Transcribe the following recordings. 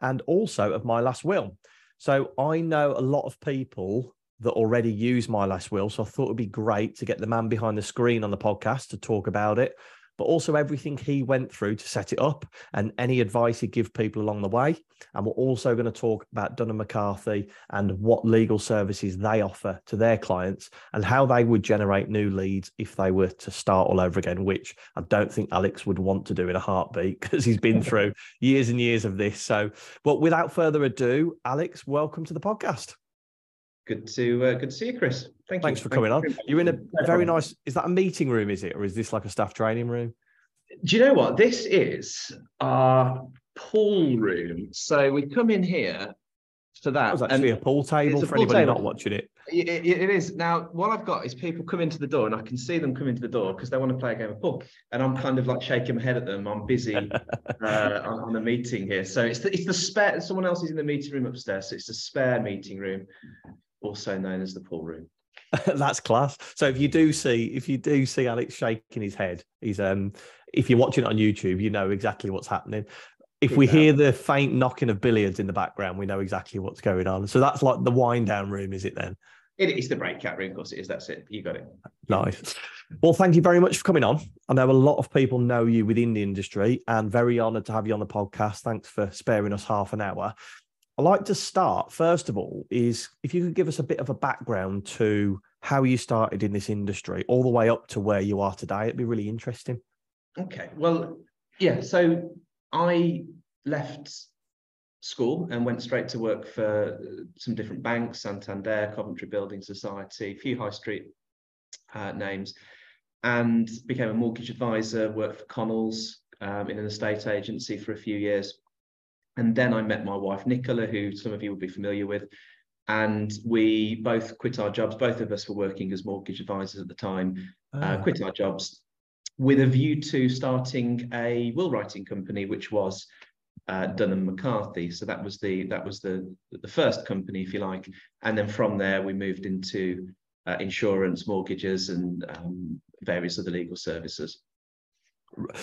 and also of My Last Will. So I know a lot of people that already use My Last Will. So I thought it would be great to get the man behind the screen on the podcast to talk about it, but also everything he went through to set it up and any advice he'd give people along the way. And we're also going to talk about Dunham McCarthy and what legal services they offer to their clients and how they would generate new leads if they were to start all over again, which I don't think Alex would want to do in a heartbeat because he's been through years and years of this. So, but without further ado, Alex, welcome to the podcast. Good to uh, good to see you, Chris. Thank Thanks you. for coming on. You. You're in a very nice. Is that a meeting room? Is it, or is this like a staff training room? Do you know what this is? Our pool room. So we come in here for that. That was actually a pool table a for pool anybody table. not watching it. it, it- it is now. What I've got is people come into the door, and I can see them come into the door because they want to play a game of pool, and I'm kind of like shaking my head at them. I'm busy uh, on, on a meeting here, so it's the, it's the spare. Someone else is in the meeting room upstairs, so it's the spare meeting room, also known as the pool room. That's class. So if you do see if you do see Alex shaking his head, he's um if you're watching it on YouTube, you know exactly what's happening. If we hear the faint knocking of billiards in the background, we know exactly what's going on. So that's like the wind down room, is it then? It is the breakout room, of course. It is. That's it. You got it. Nice. Well, thank you very much for coming on. I know a lot of people know you within the industry and very honoured to have you on the podcast. Thanks for sparing us half an hour. I'd like to start, first of all, is if you could give us a bit of a background to how you started in this industry all the way up to where you are today. It'd be really interesting. Okay. Well, yeah. So I left school and went straight to work for some different banks, Santander, Coventry Building Society, a few high street uh, names, and became a mortgage advisor. Worked for Connells um, in an estate agency for a few years, and then I met my wife Nicola, who some of you will be familiar with. And we both quit our jobs. Both of us were working as mortgage advisors at the time uh, Ah, quit our jobs with a view to starting a will writing company, which was uh, Dunham McCarthy. So that was the that was the the first company, if you like. And then from there, we moved into uh, insurance, mortgages, and um, various other legal services.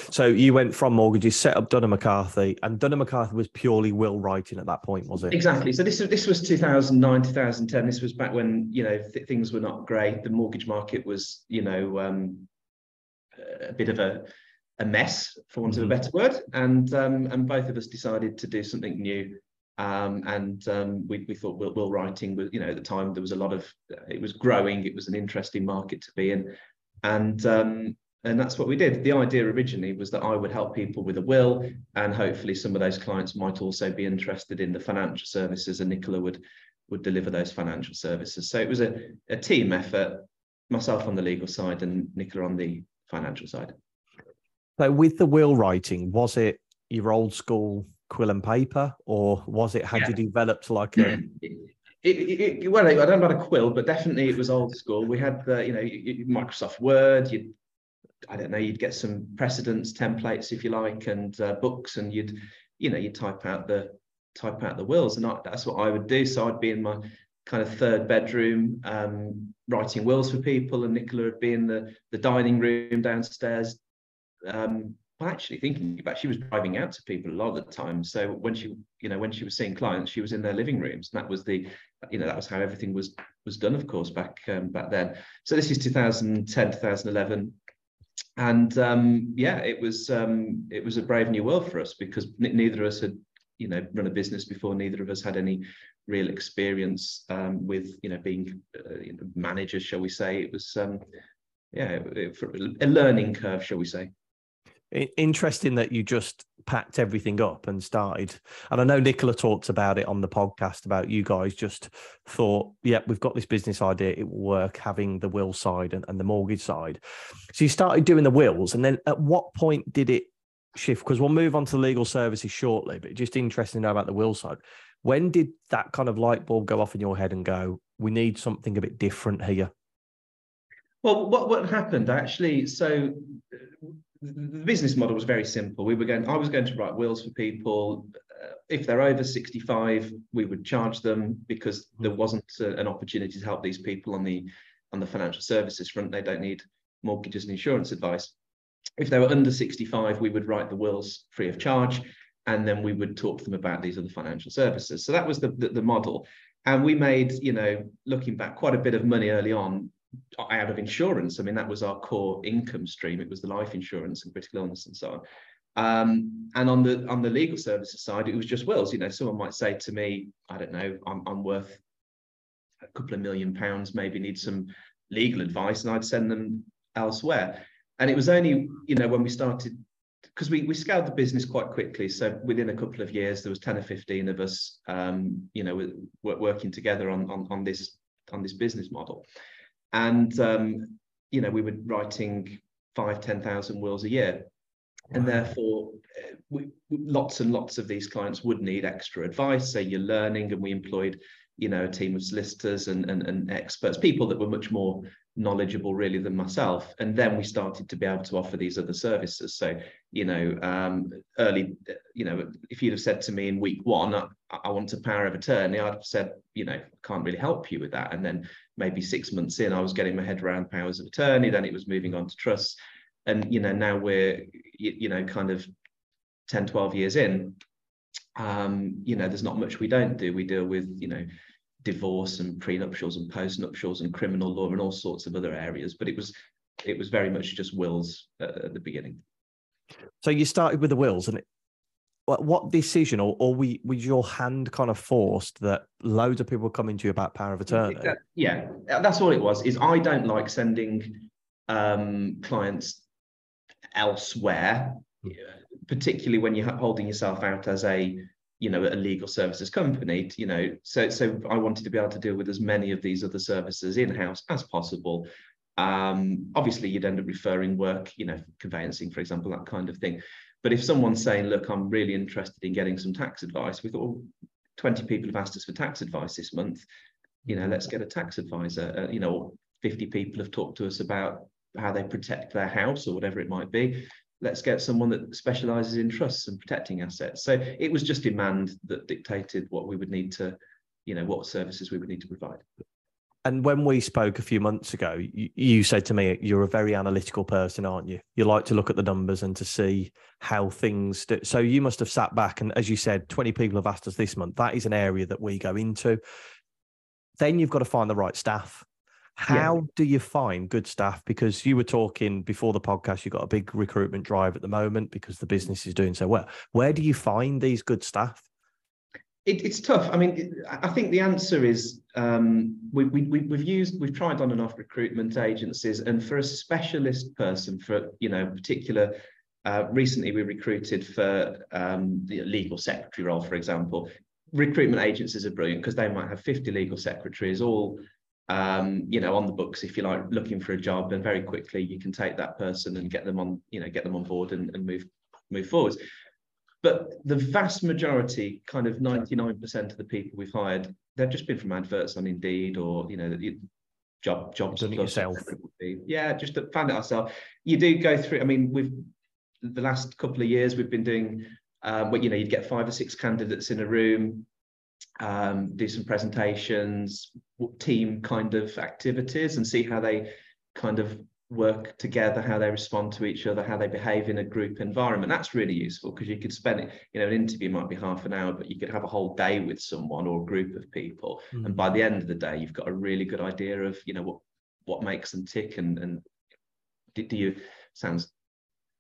So you went from mortgages, set up Dunham McCarthy, and Dunham McCarthy was purely will writing at that point, was it? Exactly. So this was this was 2009, 2010. This was back when you know th- things were not great. The mortgage market was you know um, a bit of a a mess, for want of a Mhm. better word. And um, and both of us decided to do something new. Um, and um, we, we thought will, will writing was you know at the time there was a lot of it was growing. It was an interesting market to be in, and um, and that's what we did. The idea originally was that I would help people with a will, and hopefully some of those clients might also be interested in the financial services, and Nicola would would deliver those financial services. So it was a, a team effort, myself on the legal side and Nicola on the financial side. So with the will writing, was it your old school quill and paper, or was it had Yeah. you developed like a It, it, it, well, I don't know about a quill, but definitely it was old school. We had the, you know, Microsoft Word. You, I don't know, you'd get some precedents, templates, if you like, and uh, books, and you'd, you know, you'd type out the type out the wills, and I, that's what I would do. So I'd be in my kind of third bedroom, um, writing wills for people, and Nicola would be in the the dining room downstairs. Um, well, actually, thinking about, she was driving out to people a lot of the time. So when she, you know, when she was seeing clients, she was in their living rooms, and that was the you know that was how everything was was done of course back um, back then so this is 2010 2011 and um yeah it was um it was a brave new world for us because neither of us had you know run a business before. Neither of us had any real experience um with you know being uh, you know, managers shall we say. It was um yeah it- for a learning curve shall we say Interesting that you just packed everything up and started. And I know Nicola talked about it on the podcast about you guys just thought, yeah, we've got this business idea, it will work having the will side and, and the mortgage side. So you started doing the wills. And then at what point did it shift because we'll move on to legal services shortly, but just interesting to know about the will side. When did that kind of light bulb go off in your head and go, we need something a bit different here? Well, what what happened actually? So the business model was very simple. We were going. I was going to write wills for people. Uh, if they're over 65, we would charge them because there wasn't a, an opportunity to help these people on the on the financial services front. They don't need mortgages and insurance advice. If they were under 65, we would write the wills free of charge, and then we would talk to them about these other financial services. So that was the, the, the model. And we made, you know, looking back, quite a bit of money early on out of insurance. I mean, that was our core income stream. It was the life insurance and critical illness and so on. Um, and on the on the legal services side, it was just wills. You know, someone might say to me, I don't know, I'm, I'm worth a couple of million pounds, maybe need some legal advice, and I'd send them elsewhere. And it was only, you know, when we started because we, we scaled the business quite quickly. So within a couple of years, there was 10 or 15 of us, um, you know, working together on, on, on this on this business model and um, you know we were writing five ten thousand wills a year. And therefore uh, we, lots and lots of these clients would need extra advice. Say you're learning and we employed you know a team of solicitors and, and, and experts people that were much more knowledgeable really than myself. And then we started to be able to offer these other services. So you know um, early you know if you'd have said to me in week one I, I want a power of attorney i'd have said you know can't really help you with that. And then maybe six months in i was getting my head around powers of attorney then it was moving on to trusts and you know now we're you, you know kind of 10 12 years in um you know there's not much we don't do we deal with you know divorce and prenuptials and postnuptials and criminal law and all sorts of other areas. But it was it was very much just wills at, at the beginning. So you started with the wills, and it, what, decision, or, or we, was your hand kind of forced that loads of people were coming to you about power of attorney? Yeah, that's all it was. Is I don't like sending um, clients elsewhere, hmm. particularly when you're holding yourself out as a you know a legal services company you know so so i wanted to be able to deal with as many of these other services in house as possible um obviously you'd end up referring work you know conveyancing for example that kind of thing but if someone's saying look i'm really interested in getting some tax advice we thought well, 20 people have asked us for tax advice this month you know let's get a tax advisor uh, you know 50 people have talked to us about how they protect their house or whatever it might be let's get someone that specializes in trusts and protecting assets. So it was just demand that dictated what we would need to, you know, what services we would need to provide. And when we spoke a few months ago, you, you, said to me, you're a very analytical person, aren't you? You like to look at the numbers and to see how things do. So you must have sat back and, as you said, 20 people have asked us this month. That is an area that we go into. Then you've got to find the right staff. How yeah. do you find good staff? Because you were talking before the podcast, you've got a big recruitment drive at the moment because the business is doing so well. Where do you find these good staff? It, it's tough. I mean, I think the answer is um, we, we, we've used, we've tried on and off recruitment agencies, and for a specialist person, for you know, particular. Uh, recently, we recruited for um, the legal secretary role, for example. Recruitment agencies are brilliant because they might have 50 legal secretaries, all um, you know, on the books, if you like, looking for a job, and very quickly you can take that person and get them on, you know, get them on board and, and move move forwards. But the vast majority, kind of 99% of the people we've hired, they've just been from adverts on Indeed or, you know, job jobs. Done it yourself. Yeah, just found it ourselves. You do go through, I mean, we've the last couple of years we've been doing um, you know, you'd get five or six candidates in a room um, do some presentations, team kind of activities, and see how they kind of work together, how they respond to each other, how they behave in a group environment. That's really useful because you could spend it, you know, an interview might be half an hour, but you could have a whole day with someone or a group of people. Mm. And by the end of the day, you've got a really good idea of, you know, what what makes them tick and and do, you sounds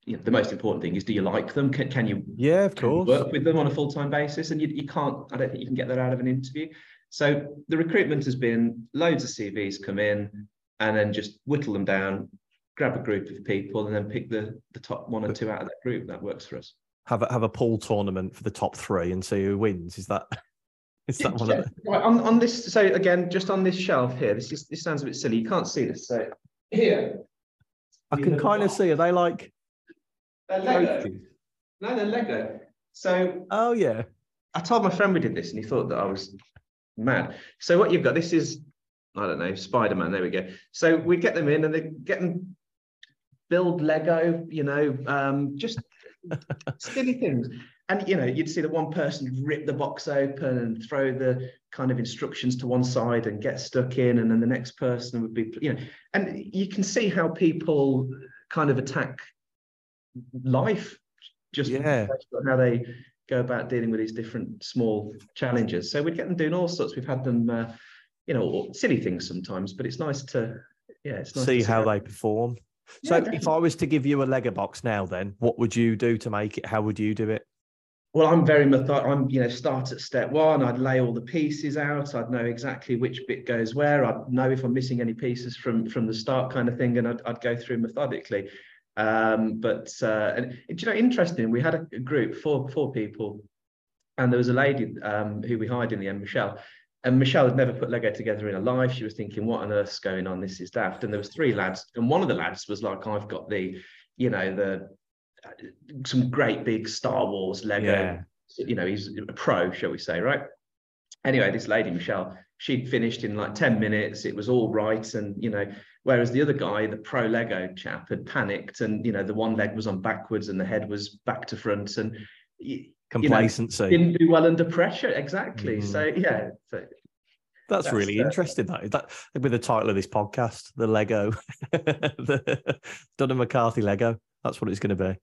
you know, the most important thing is do you like them can, can you yeah of course work with them on a full-time basis and you, you can't i don't think you can get that out of an interview so the recruitment has been loads of cvs come in and then just whittle them down grab a group of people and then pick the the top one or two out of that group that works for us have a have a pool tournament for the top three and see who wins is that is that one yeah, of the... right, on, on this so again just on this shelf here this is this sounds a bit silly you can't see this so here I can kind of see. Are they like Lego. No, they're Lego. So Oh yeah. I told my friend we did this, and he thought that I was mad. So what you've got, this is, I don't know, Spider Man. There we go. So we get them in, and they get them build Lego. You know, um, just silly things. And you know, you'd see that one person rip the box open and throw the kind of instructions to one side and get stuck in, and then the next person would be, you know, and you can see how people kind of attack life just Yeah. how they go about dealing with these different small challenges. So we'd get them doing all sorts. We've had them, uh, you know, silly things sometimes, but it's nice to, yeah, it's nice See to how they perform. So Yeah, if. I was to give you a Lego box now, then what would you do to make it? How would you do it? Well, I'm very methodical. I'm, you know, start at step one. I'd lay all the pieces out. I'd know exactly which bit goes where. I'd know if I'm missing any pieces from from the start, kind of thing, and I'd, I'd go through methodically. Um, but uh, and you know, interesting. We had a, a group, four four people, and there was a lady um, who we hired in the end, Michelle. And Michelle had never put Lego together in her life. She was thinking, "What on earth's going on? This is daft." And there was three lads, and one of the lads was like, "I've got the, you know, the uh, some great big Star Wars Lego." Yeah. you know, he's a pro, shall we say, right? Anyway, this lady, Michelle, she'd finished in like 10 minutes. It was all right. And, you know, whereas the other guy, the pro Lego chap, had panicked and, you know, the one leg was on backwards and the head was back to front and Complacency. didn't do well under pressure. Exactly. Mhm. So, yeah. So, That's, That's, really uh, interesting. That that with the title of this podcast, the Lego, the Dunham McCarthy Lego. That's what it's going to be.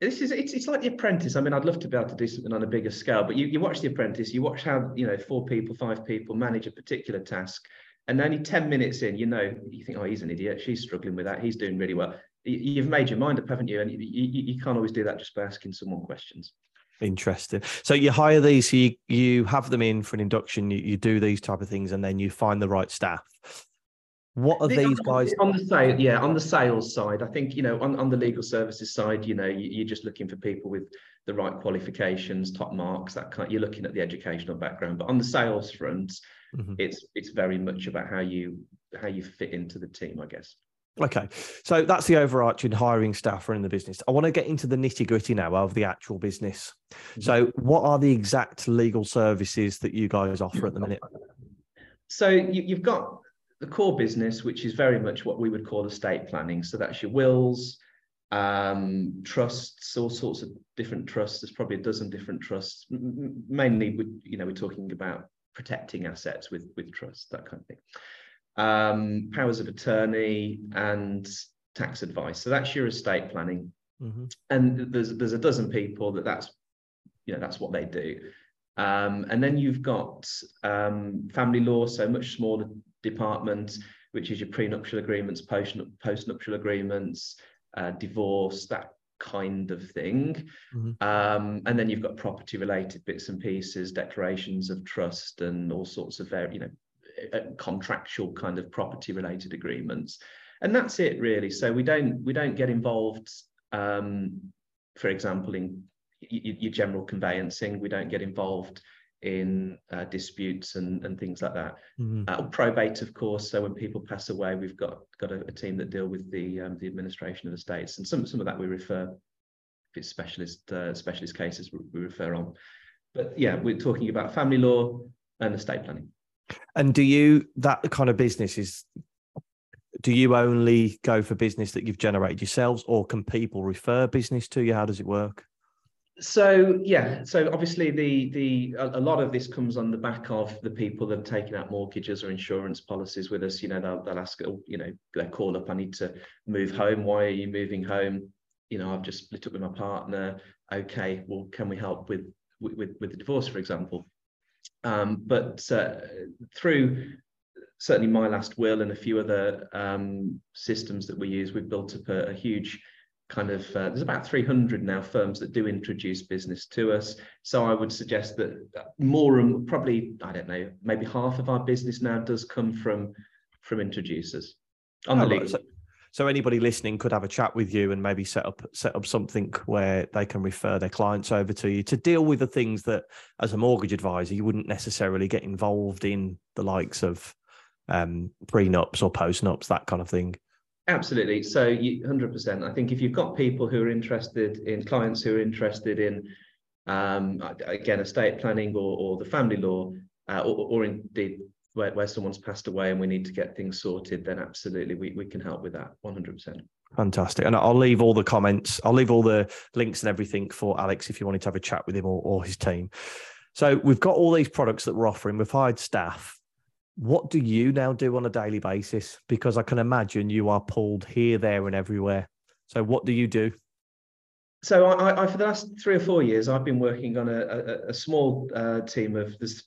this is it's, it's like the apprentice i mean i'd love to be able to do something on a bigger scale but you, you watch the apprentice you watch how you know four people five people manage a particular task and only 10 minutes in you know you think oh he's an idiot she's struggling with that he's doing really well You- you've made your mind up haven't you and you, you, you can't always do that just by asking someone questions Interesting. So you hire these, so you, you have them in for an induction, you, you do these type of things, and then you find the right staff. What are these guys? on the sale yeah on the sales side i think you know on, on the legal services side you know you, you're just looking for people with the right qualifications top marks that kind you're looking at the educational background but on the sales front Mhm. it's it's very much about how you how you fit into the team i guess Okay, so that's the overarching hiring staff running the business. I want to get into the nitty gritty now of the actual business. So, what are the exact legal services that you guys offer at the minute? so you, you've got the core business which is very much what we would call estate planning so that's your wills um trusts all sorts of different trusts there's probably a dozen different trusts mainly we you know we're talking about protecting assets with with trust that kind of thing um powers of attorney and tax advice so that's your estate planning Mhm. and there's there's a dozen people that that's you know that's what they do um, and then you've got um, family law so much smaller department which is your prenuptial agreements post postnuptial agreements uh, divorce that kind of thing Mhm. um, and then you've got property related bits and pieces declarations of trust and all sorts of very you know contractual kind of property related agreements. And that's it really. So we don't we don't get involved um, for example in your general conveyancing. We don't get involved in uh, disputes and, and things like that. Mhm. uh, probate of course. So when people pass away we've got got a, a team that deal with the um, the administration of estates and some some of that we refer if it's specialist uh, specialist cases we refer on. But yeah we're talking about family law and estate planning And do you that kind of business is? Do you only go for business that you've generated yourselves, or can people refer business to you? How does it work? So yeah, so obviously the the a, lot of this comes on the back of the people that have taken out mortgages or insurance policies with us. You know, they'll, they'll ask, oh, you know, they call up, I need to move home. Why are you moving home? You know, I've just split up with my partner. Okay, well, can we help with with with the divorce, for example? Um, but uh, through certainly my last will and a few other um, systems that we use, we've built up a, a huge kind of uh, there's about 300 now firms that do introduce business to us. So i would suggest that more and probably i don't know maybe half of our business now does come from from introducers. On Oh, the right. legal So, so anybody listening could have a chat with you and maybe set up set up something where they can refer their clients over to you to deal with the things that, as a mortgage advisor, you wouldn't necessarily get involved in the likes of um, prenups or postnups, that kind of thing. Absolutely. So, you, 100%. I think if you've got people who are interested in clients who are interested in, um, again, estate planning or, or the family law, uh, or, or, indeed where, where someone's passed away and we need to get things sorted, then absolutely we, we can help with that 100%. Fantastic. And I'll leave all the comments, I'll leave all the links and everything for Alex if you wanted to have a chat with him or, or his team. So we've got all these products that we're offering, we've hired staff. What do you now do on a daily basis? Because I can imagine you are pulled here, there, and everywhere. So what do you do? So I, I for the last three or four years, I've been working on a, a, a small uh, team of there's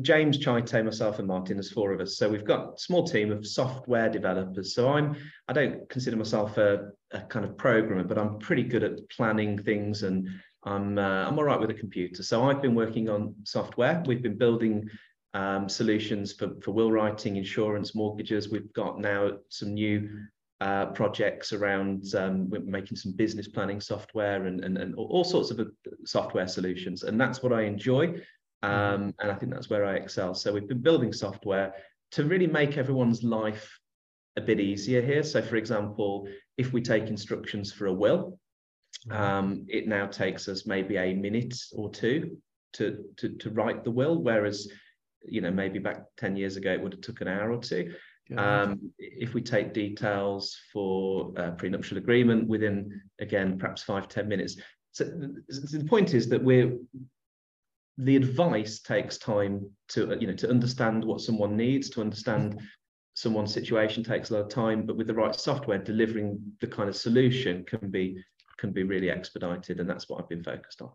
James, Chaite, myself, and Martin. There's four of us, so we've got a small team of software developers. So I'm I don't consider myself a, a kind of programmer, but I'm pretty good at planning things, and I'm uh, I'm all right with a computer. So I've been working on software. We've been building um, solutions for for will writing, insurance, mortgages. We've got now some new uh, projects around um, making some business planning software and, and, and all sorts of uh, software solutions. And that's what I enjoy. Mm-hmm. Um, and I think that's where I excel. So we've been building software to really make everyone's life a bit easier here. So, for example, if we take instructions for a will, mm-hmm. um, it now takes us maybe a minute or two to, to, to write the will, whereas you know maybe back 10 years ago it would have took an hour or two. Um, if we take details for a prenuptial agreement within again perhaps five ten minutes. So the point is that we're the advice takes time to uh, you know to understand what someone needs to understand someone's situation takes a lot of time but with the right software delivering the kind of solution can be can be really expedited and that's what i've been focused on.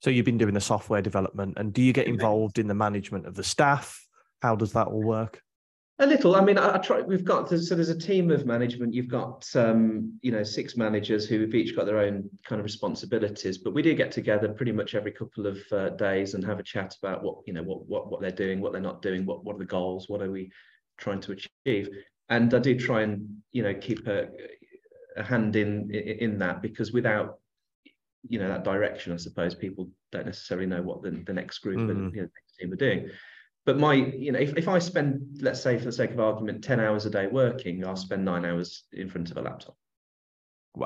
So you've been doing the software development and do you get involved in the management of the staff? How does that all work a little. I mean, I, I try. We've got so there's a team of management. You've got um, you know six managers who have each got their own kind of responsibilities. But we do get together pretty much every couple of uh, days and have a chat about what you know what what what they're doing, what they're not doing, what what are the goals, what are we trying to achieve. And I do try and you know keep a, a hand in in that because without you know that direction, I suppose people don't necessarily know what the, the next group mm. and you know, next team are doing but my you know if, if i spend let's say for the sake of argument 10 hours a day working i'll spend nine hours in front of a laptop.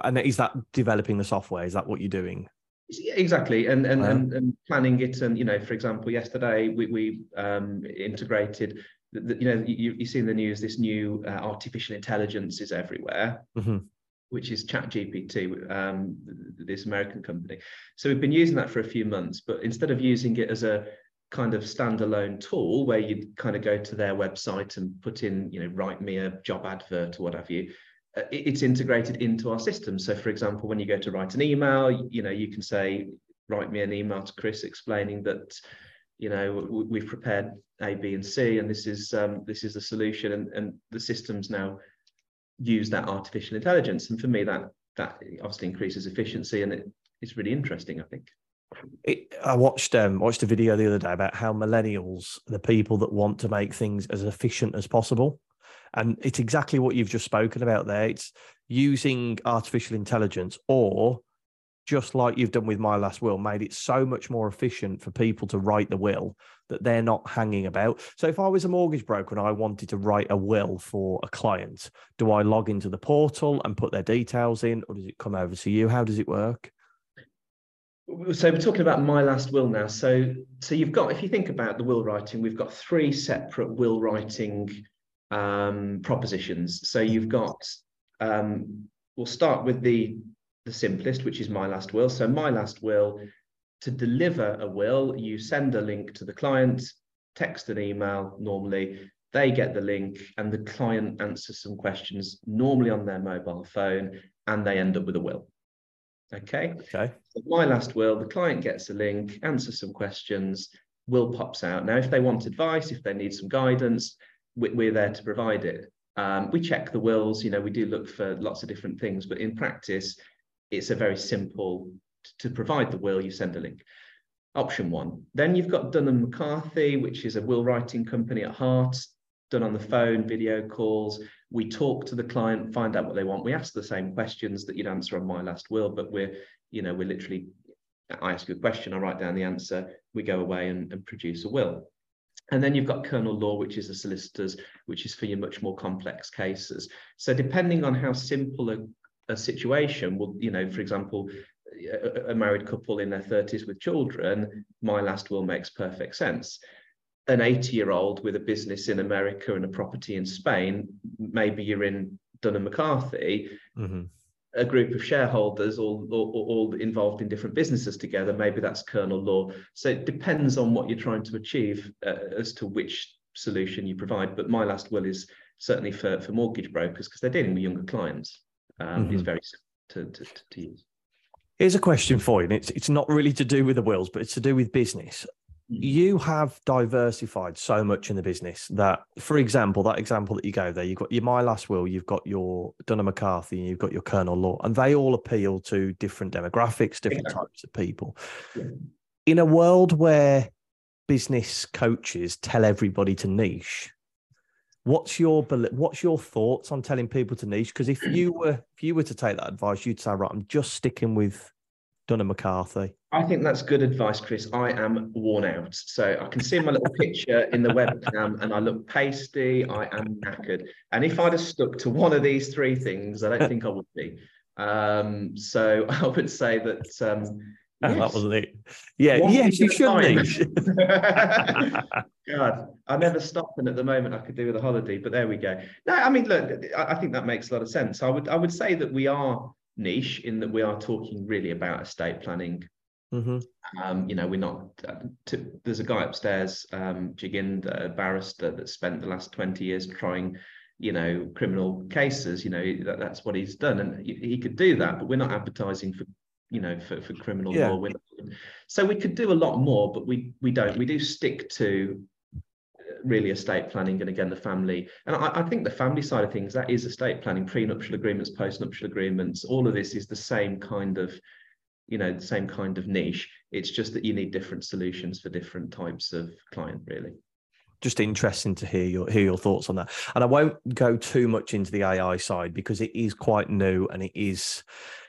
And is that developing the software? Is that what you're doing? Exactly. And and, and, and planning it. And you know for example yesterday we, we um, integrated the, the, you know you, you see in the news this new uh, artificial intelligence is everywhere mm-hmm. which is chat gpt um, this american company. So we've been using that for a few months but instead of using it as a kind of standalone tool where you kind of go to their website and put in, you know, write me a job advert or what have you. Uh, it's integrated into our system. So, for example, when you go to write an email, you know, you can say, write me an email to Chris explaining that, you know, we've prepared A, B, and C, and this is um, this is the solution, and, and the systems now use that artificial intelligence. And for me, that that obviously increases efficiency, and it, it's really interesting, I think. It, I watched um watched a video the other day about how millennials the people that want to make things as efficient as possible, and it's exactly what you've just spoken about there. It's using artificial intelligence, or just like you've done with my last will, made it so much more efficient for people to write the will that they're not hanging about. So if I was a mortgage broker and I wanted to write a will for a client, do I log into the portal and put their details in, or does it come over to you? How does it work? So we're talking about my last will now. So so you've got if you think about the will writing we've got three separate will writing um, propositions. So you've got um, we'll start with the the simplest which is my last will. So my last will to deliver a will you send a link to the client text an email normally they get the link and the client answers some questions normally on their mobile phone and they end up with a will Okay. Okay. So my last will, the client gets a link, answers some questions, will pops out. Now, if they want advice, if they need some guidance, we're there to provide it. Um, we check the wills, you know, we do look for lots of different things, but in practice, it's a very simple to provide the will, you send a link. Option one. Then you've got Dunham McCarthy, which is a will writing company at heart, done on the phone, video calls. We talk to the client, find out what they want. We ask the same questions that you'd answer on my last will, but we're, you know, we're literally, I ask you a question, I write down the answer, we go away and, and produce a will. And then you've got Kernel Law, which is a solicitor's, which is for your much more complex cases. So depending on how simple a, a situation will, you know, for example, a, a married couple in their 30s with children, my last will makes perfect sense. An 80 year old with a business in America and a property in Spain, maybe you're in Dunham McCarthy, mm-hmm. a group of shareholders all, all, all, involved in different businesses together, maybe that's kernel law. So it depends on what you're trying to achieve uh, as to which solution you provide. But my last will is certainly for, for mortgage brokers because they're dealing with younger clients. Um, mm-hmm. It's very simple to, to, to use. Here's a question for you. And it's it's not really to do with the wills, but it's to do with business. Hmm. You have diversified so much in the business that, for example, that example that you go there, you've got your My Last Will, you've got your Dunham McCarthy, and you've got your Kernel Law, and they all appeal to different demographics, different exactly. types of people. Yeah. In a world where business coaches tell everybody to niche, what's your what's your thoughts on telling people to niche? Because if you were if you were to take that advice, you'd say, right, I'm just sticking with Dunham McCarthy. I think that's good advice, Chris. I am worn out. So I can see my little picture in the webcam and I look pasty. I am knackered. And if I'd have stuck to one of these three things, I don't think I would be. Um, so I would say that um, Yes. that wasn't it. Yeah, One yes, you should be. God, I never stop, and at the moment I could do with a holiday. But there we go. No, I mean, look, I think that makes a lot of sense. I would, I would say that we are niche in that we are talking really about estate planning. Mm-hmm. Um, you know, we're not. Uh, to, there's a guy upstairs, um, Jigind, a barrister, that spent the last twenty years trying you know criminal cases you know that, that's what he's done and he, he, could do that but we're not advertising for you know, for, for criminal yeah. law. So we could do a lot more, but we we don't. We do stick to really mm. estate planning and again the family. And I, I think the family side of things that is estate planning, prenuptial agreements, postnuptial agreements. All of this is the same kind of you know the same kind of niche it's just that you need different solutions for different types of client really just interesting to hear your hear your thoughts on that. And I won't go too much into the AI side because it is quite new and it is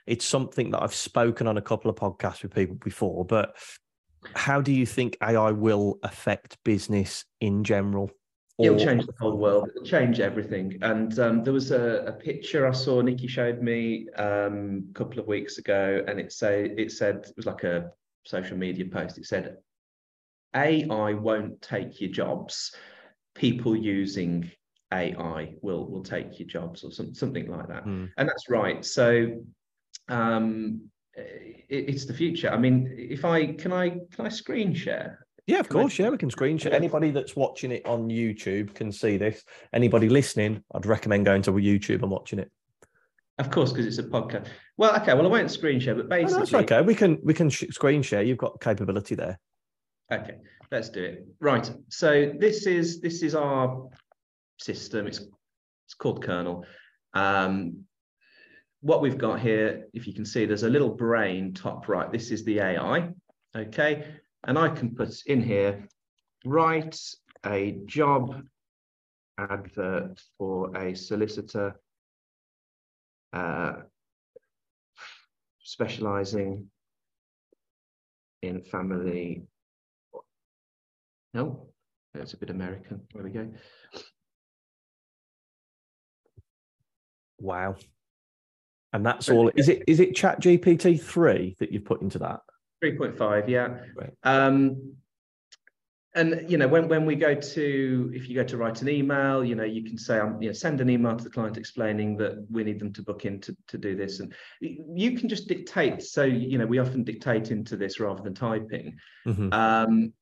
it's something that I've spoken on a couple of podcasts with people before. But how do you think AI will affect business in general? It'll change the whole world. It'll change everything. And um, there was a, a, picture I saw Nikki showed me um, a couple of weeks ago, and it say it said it was like a social media post. It said AI won't take your jobs. People using AI will will take your jobs or some, something like that. Mm. And that's right. So um, it's the future. I mean, if I can I can I screen share? Yeah, of can course. I... Yeah, we can screen share. Anybody that's watching it on YouTube can see this. Anybody listening, I'd recommend going to YouTube and watching it. Of course, because it's a podcast. Well, okay. Well, I won't screen share, but basically, oh, that's okay. We can we can sh- screen share. You've got capability there. Okay, let's do it. Right. So this is this is our system. It's it's called kernel. Um, what we've got here, if you can see, there's a little brain top right. This is the AI. Okay, and I can put in here, write a job advert for a solicitor uh, specializing in family no, that's a bit American. There we go. Wow. And that's all. Is it is it Chat GPT three that you've put into that? Three point five, yeah. Right. Um, and you know when when we go to if you go to write an email, you know you can say um, you know send an email to the client explaining that we need them to book in to, to do this, and you can just dictate. So you know we often dictate into this rather than typing. Mm-hmm. Um,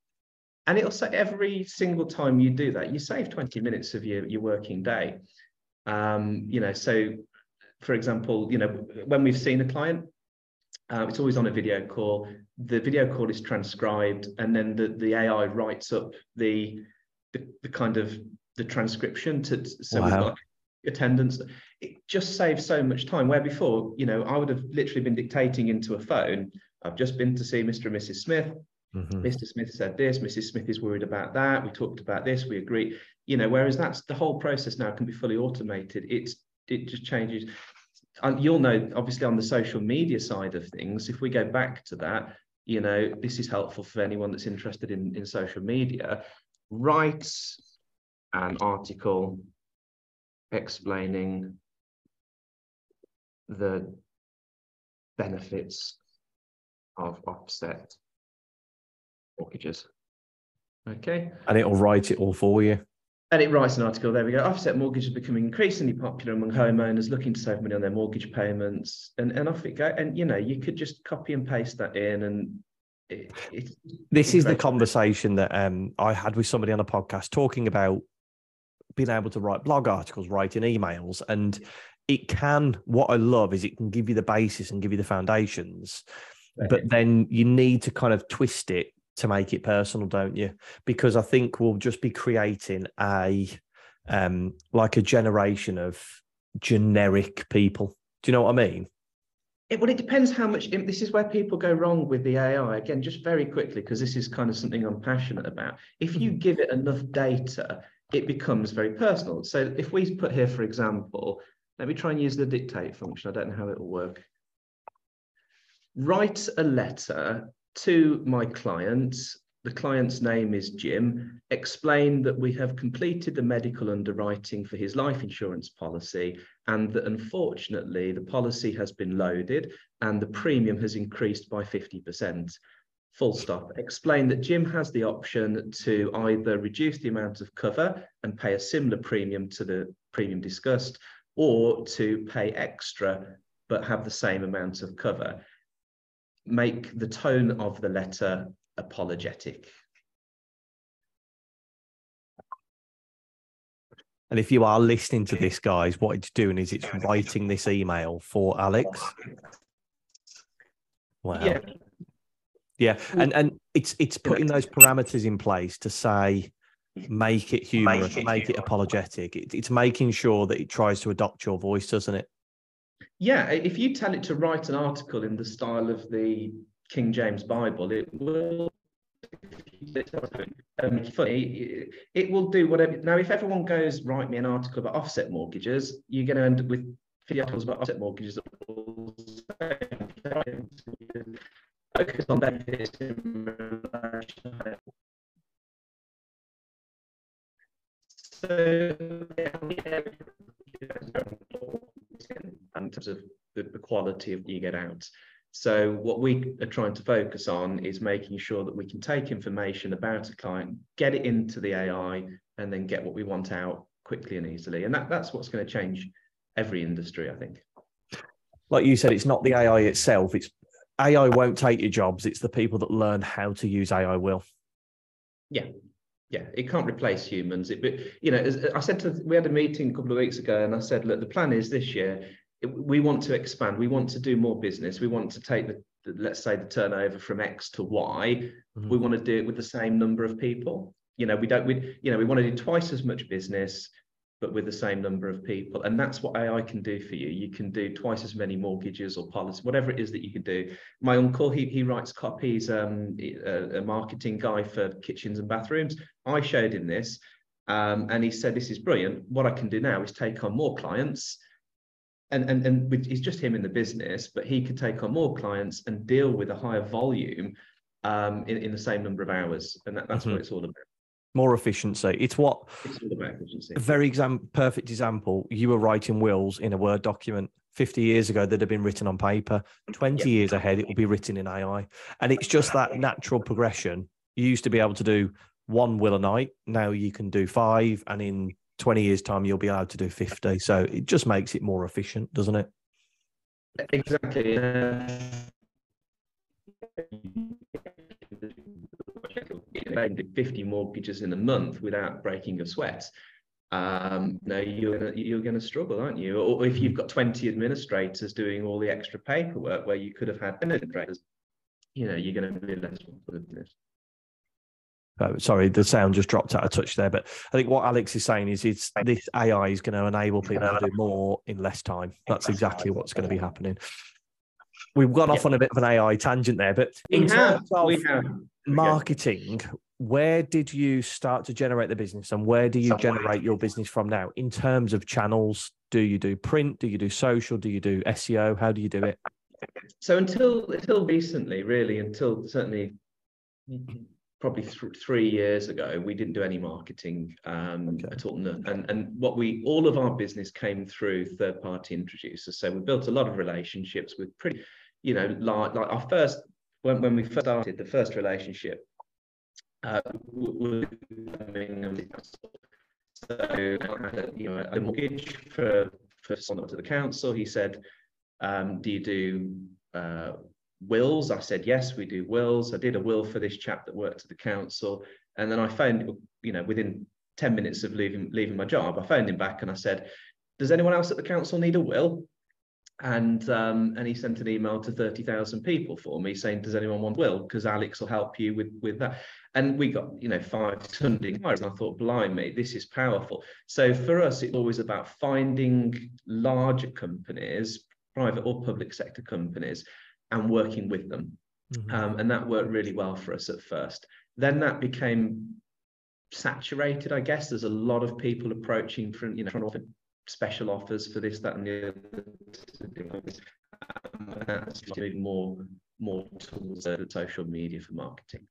and it'll say every single time you do that, you save 20 minutes of your, your working day. Um, you know, so for example, you know, when we've seen a client, uh, it's always on a video call. The video call is transcribed, and then the, the AI writes up the, the, the kind of the transcription to so wow. we've got attendance. It just saves so much time. Where before, you know, I would have literally been dictating into a phone. I've just been to see Mr. and Mrs. Smith. Mm-hmm. Mr. Smith said this, Mrs. Smith is worried about that. We talked about this, we agree. You know, whereas that's the whole process now can be fully automated. It's it just changes. And you'll know, obviously, on the social media side of things, if we go back to that, you know, this is helpful for anyone that's interested in, in social media. write an article explaining the benefits of offset mortgages. Okay. And it'll write it all for you. And it writes an article. There we go. Offset mortgages becoming increasingly popular among homeowners looking to save money on their mortgage payments, and and off it go. And you know, you could just copy and paste that in, and it, it, this is the conversation that um, I had with somebody on a podcast talking about being able to write blog articles, writing emails, and it can. What I love is it can give you the basis and give you the foundations, right. but then you need to kind of twist it to make it personal, don't you? Because I think we'll just be creating a um like a generation of generic people. Do you know what I mean? It, well, it depends how much. This is where people go wrong with the AI. Again, just very quickly, because this is kind of something I'm passionate about. If you mm-hmm. give it enough data, it becomes very personal. So if we put here, for example, let me try and use the dictate function. I don't know how it will work. Write a letter to my client, the client's name is Jim, explain that we have completed the medical underwriting for his life insurance policy and that unfortunately the policy has been loaded and the premium has increased by 50%. Full stop. Explain that Jim has the option to either reduce the amount of cover and pay a similar premium to the premium discussed or to pay extra but have the same amount of cover make the tone of the letter apologetic. And if you are listening to this, guys, what it's doing is it's writing this email for Alex. Wow. Yeah. Yeah. And and it's it's putting those parameters in place to say make it humorous, make it, make it apologetic. It, it's making sure that it tries to adopt your voice, doesn't it? Yeah, if you tell it to write an article in the style of the King James Bible, it will um, funny, it will do whatever. Now, if everyone goes write me an article about offset mortgages, you're going to end up with articles about offset mortgages focus on benefits. So, in terms of the, the quality of what you get out. So what we are trying to focus on is making sure that we can take information about a client, get it into the AI, and then get what we want out quickly and easily. And that, that's what's going to change every industry, I think. Like you said, it's not the AI itself. It's AI won't take your jobs. It's the people that learn how to use AI will. Yeah, yeah, it can't replace humans. It, but you know, as I said to, we had a meeting a couple of weeks ago, and I said, look, the plan is this year we want to expand. We want to do more business. We want to take the, the let's say the turnover from X to Y. Mm-hmm. We want to do it with the same number of people. You know, we don't. We you know we want to do twice as much business, but with the same number of people. And that's what AI can do for you. You can do twice as many mortgages or policies, whatever it is that you can do. My uncle, he he writes copies, um, a, a marketing guy for kitchens and bathrooms. I showed him this. Um, and he said, This is brilliant. What I can do now is take on more clients and and and it's just him in the business, but he could take on more clients and deal with a higher volume um, in, in the same number of hours, and that, that's mm-hmm. what it's all about. More efficiency. It's what. It's all about efficiency. A very exam- perfect example. You were writing wills in a Word document. 50 years ago, they'd have been written on paper. 20 years ahead, it will be written in AI. And it's just that natural progression. You used to be able to do one will a night. Now you can do five. And in 20 years' time, you'll be able to do 50. So it just makes it more efficient, doesn't it? Exactly. Uh, 50 mortgages in a month without breaking a sweat. Um, no, you're gonna, you're going to struggle, aren't you? Or if you've got 20 administrators doing all the extra paperwork where you could have had administrators, you know, you're going to be less this. Uh, sorry, the sound just dropped out of touch there. But I think what Alex is saying is it's this AI is going to enable people to do more in less time. That's exactly what's going to be happening. We've gone off on a bit of an AI tangent there, but in terms of marketing, where did you start to generate the business and where do you generate your business from now in terms of channels? Do you do print? Do you do social? Do you do SEO? How do you do it? So until until recently, really, until certainly probably th- three years ago, we didn't do any marketing um, okay. at all. And, and what we, all of our business came through third party introducers. So we built a lot of relationships with pretty, you know, like, like our first, when, when we first started, the first relationship uh, was, so, you know, a mortgage for, for someone to the council. He said, um, do you do uh, wills. I said, yes, we do wills. I did a will for this chap that worked at the council. And then I phoned, you know, within 10 minutes of leaving, leaving my job, I phoned him back and I said, does anyone else at the council need a will? And um, and he sent an email to 30,000 people for me saying, does anyone want will? Because Alex will help you with, with that. And we got, you know, 500 inquiries. And I thought, blimey, this is powerful. So for us, it's always about finding larger companies, private or public sector companies, and working with them. Mm-hmm. Um, and that worked really well for us at first. Then that became saturated, I guess. There's a lot of people approaching from, you know, trying to offer special offers for this, that, and the other. Um, and that's doing more more tools at social media for marketing.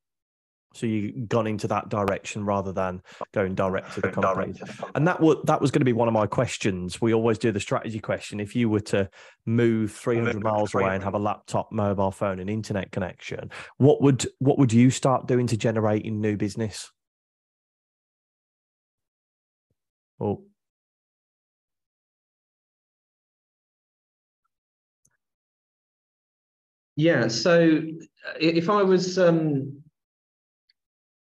So you've gone into that direction rather than going direct to the company. And that was that was going to be one of my questions. We always do the strategy question. If you were to move 300 miles away and have a laptop, mobile phone, and internet connection, what would what would you start doing to generating new business? Oh. Yeah, so if I was um,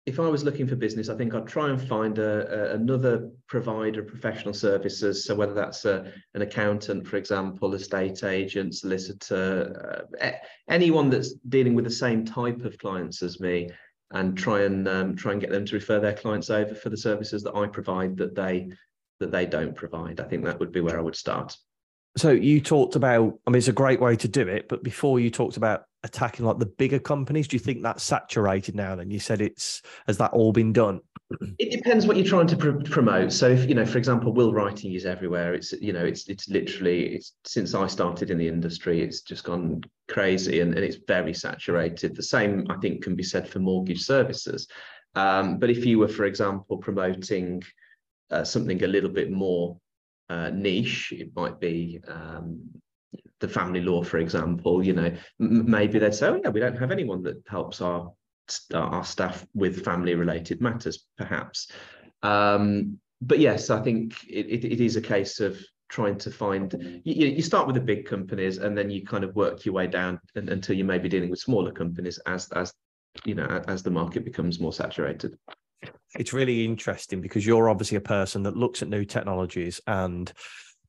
if I was looking for business, I think I'd try and find a, a, another provider of professional services. So whether that's a, an accountant, for example, a state agent, solicitor, uh, anyone that's dealing with the same type of clients as me, and try and um, try and get them to refer their clients over for the services that I provide that they that they don't provide. I think that would be where I would start. So you talked about, I mean, it's a great way to do it, but before you talked about attacking like the bigger companies, do you think that's saturated now? Then you said it's has that all been done? It depends what you're trying to pr- promote. So if you know, for example, will writing is everywhere. It's you know, it's it's literally it's since I started in the industry, it's just gone crazy and, and it's very saturated. The same I think can be said for mortgage services. Um, but if you were, for example, promoting uh, something a little bit more uh, niche. It might be um, the family law, for example. You know, m- maybe they'd say, "Oh yeah, we don't have anyone that helps our our staff with family related matters." Perhaps, um, but yes, I think it, it, it is a case of trying to find you, you start with the big companies and then you kind of work your way down until you may be dealing with smaller companies as as you know as the market becomes more saturated it's really interesting because you're obviously a person that looks at new technologies and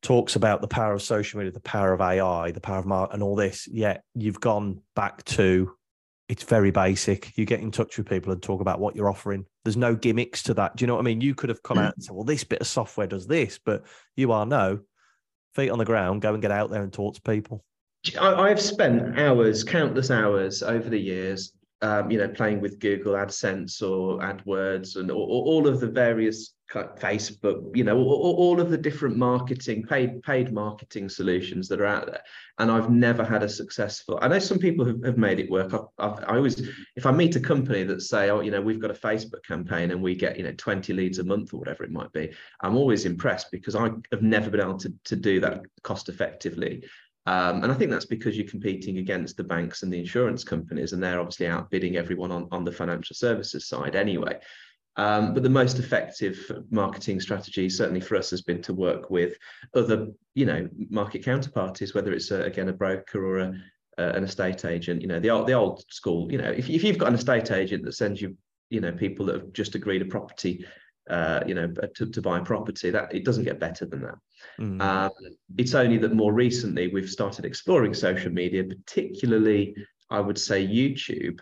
talks about the power of social media, the power of AI, the power of mark, and all this. Yet you've gone back to it's very basic. You get in touch with people and talk about what you're offering. There's no gimmicks to that. Do you know what I mean? You could have come out and said, "Well, this bit of software does this," but you are no feet on the ground. Go and get out there and talk to people. I've spent hours, countless hours over the years um, you know, playing with Google AdSense or AdWords and all, all of the various Facebook, you know, all, all, of the different marketing, paid paid marketing solutions that are out there. And I've never had a successful. I know some people have, have made it work. I've, I've, i always, if I meet a company that say, oh, you know, we've got a Facebook campaign and we get, you know, 20 leads a month or whatever it might be, I'm always impressed because I have never been able to, to do that cost effectively. Um, and I think that's because you're competing against the banks and the insurance companies, and they're obviously outbidding everyone on, on the financial services side anyway. Um, but the most effective marketing strategy, certainly for us, has been to work with other, you know, market counterparties, whether it's a, again a broker or a, a, an estate agent. You know, the old the old school. You know, if, if you've got an estate agent that sends you, you know, people that have just agreed a property uh, you know, to, to buy property. That it doesn't get better than that. Mm. Um, it's only that more recently we've started exploring social media, particularly I would say YouTube,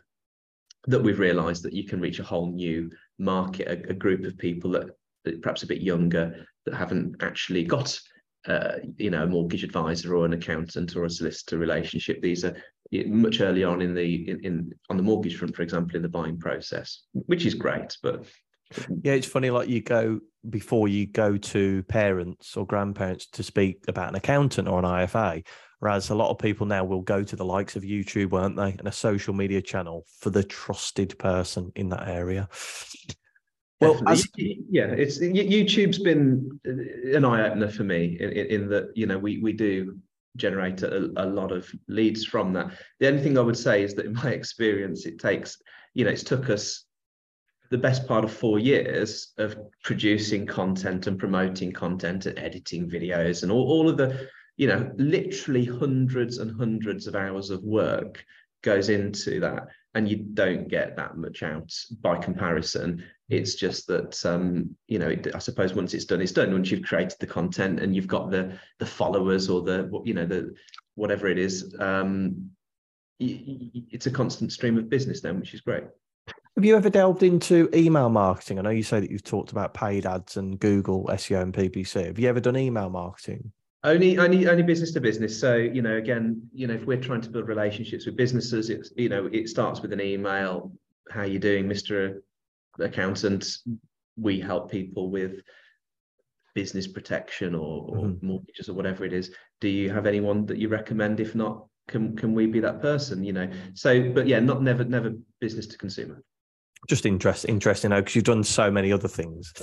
that we've realised that you can reach a whole new market, a, a group of people that, that perhaps a bit younger that haven't actually got uh, you know, a mortgage advisor or an accountant or a solicitor relationship. These are much earlier on in the in, in, on the mortgage front, for example, in the buying process, which is great. But yeah, it's funny. Like you go before you go to parents or grandparents to speak about an accountant or an IFA. Whereas a lot of people now will go to the likes of YouTube, weren't they, and a social media channel for the trusted person in that area. Well, as... yeah, it's YouTube's been uh, an eye opener for me in, in, that you know we we do generate a, a, lot of leads from that. The only thing I would say is that in my experience, it takes you know it's took us the best part of four years of producing content and promoting content and editing videos and all, all of the you know literally hundreds and hundreds of hours of work goes into that and you don't get that much out by comparison. It's just that um, you know i suppose once it's done it's done. Once you've created the content and you've got the the followers or the you know the whatever it is um, it's a constant stream of business then which is great. Have you ever delved into email marketing? I know you say that you've talked about paid ads and google seo and ppc have you ever done email marketing only only only business to business. So you know again you know if we're trying to build relationships with businesses it's you know it starts with an email. How you doing mr accountant? We help people with business protection or, or mm-hmm. mortgages or whatever it is. Do you have anyone that you recommend? If not can can we be that person you know? So but yeah not never never business to consumer. Just interest interesting because you've done so many other things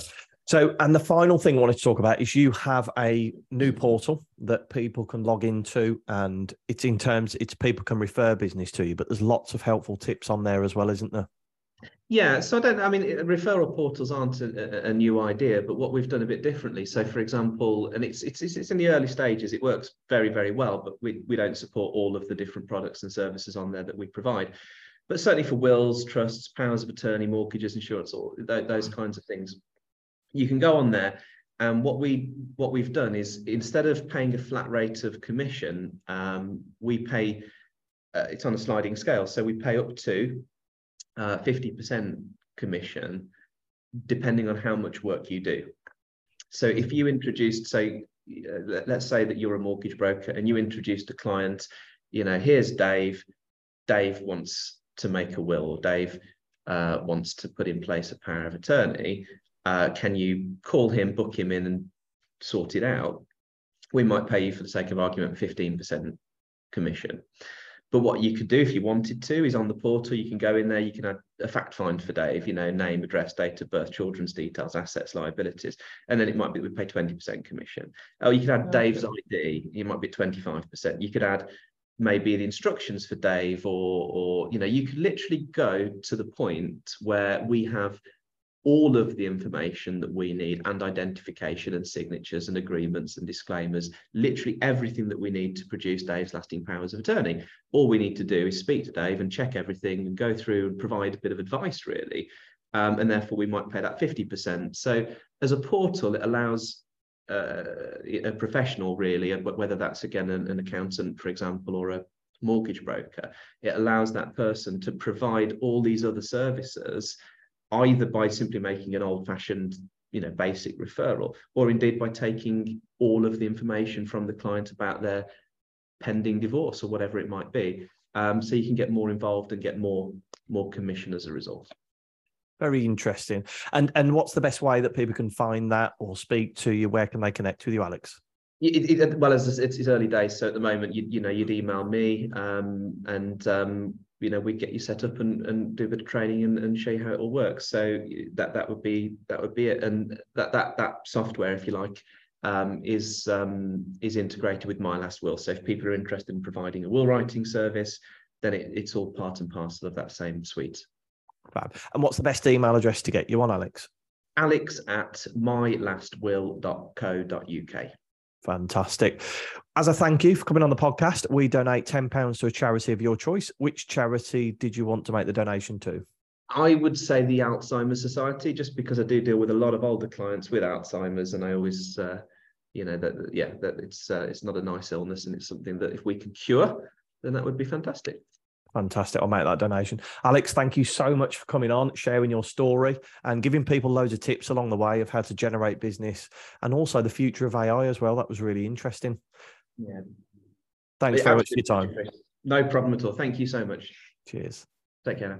so, and the final thing I wanted to talk about is you have a new portal that people can log into, and it's in terms, it's people can refer business to you, but there's lots of helpful tips on there as well, isn't there? Yeah, so I don't. I mean, referral portals aren't a, a, new idea, but what we've done a bit differently. So, for example, and it's it's it's in the early stages. It works very very well, but we we don't support all of the different products and services on there that we provide. But certainly for wills, trusts, powers of attorney, mortgages, insurance, all those kinds of things, you can go on there. And what we what we've done is instead of paying a flat rate of commission um, we pay uh, it's on a sliding scale. So we pay up to uh, 50% commission depending on how much work you do. So if you introduced say uh, let's say that you're a mortgage broker and you introduced a client you know here's dave. Dave wants to make a will. Or dave uh, wants to put in place a power of attorney uh, can you call him, book him in, and sort it out? We might pay you, for the sake of argument, 15% commission. But what you could do if you wanted to is on the portal, you can go in there, you can add a fact find for Dave, you know, name, address, date of birth, children's details, assets, liabilities. And then it might be we pay 20% commission. Oh, you could add okay. Dave's ID, you might be 25%. You could add maybe the instructions for Dave, or or you know, you could literally go to the point where we have all of the information that we need and identification and signatures and agreements and disclaimers, literally everything that we need to produce Dave's lasting powers of attorney. All we need to do is speak to Dave and check everything and go through and provide a bit of advice, really. Um, and therefore, we might pay that 50%. So, as a portal, it allows uh, a professional, really, whether that's again an, an accountant, for example, or a mortgage broker, it allows that person to provide all these other services either by simply making an old fashioned you know basic referral or indeed by taking all of the information from the client about their pending divorce or whatever it might be. Um, so you can get more involved and get more more commission as a result. Very interesting. And and what's the best way that people can find that or speak to you? Where can they connect with you alex? It, it, well as it's, it's early days so at the moment you, you know you'd email me um, and um, you know we get you set up and, and do a bit of training and, and show you how it all works. So that that would be that would be it. And that that that software if you like um, is um, is integrated with my last will. So if people are interested in providing a will writing service then it, it's all part and parcel of that same suite. And what's the best email address to get you on alex? Alex at mylastwill.co.uk Fantastic. As a thank you for coming on the podcast, we donate £10 to a charity of your choice. Which charity did you want to make the donation to? I would say the Alzheimer's Society, just because I do deal with a lot of older clients with Alzheimer's, and I always, uh, you know, that yeah, that it's uh, it's not a nice illness, and it's something that if we can cure, then that would be fantastic. Fantastic. I'll make that donation. Alex, thank you so much for coming on, sharing your story, and giving people loads of tips along the way of how to generate business and also the future of AI as well. That was really interesting. Yeah. Thanks very much for your time. No problem at all. Thank you so much. Cheers. Take care.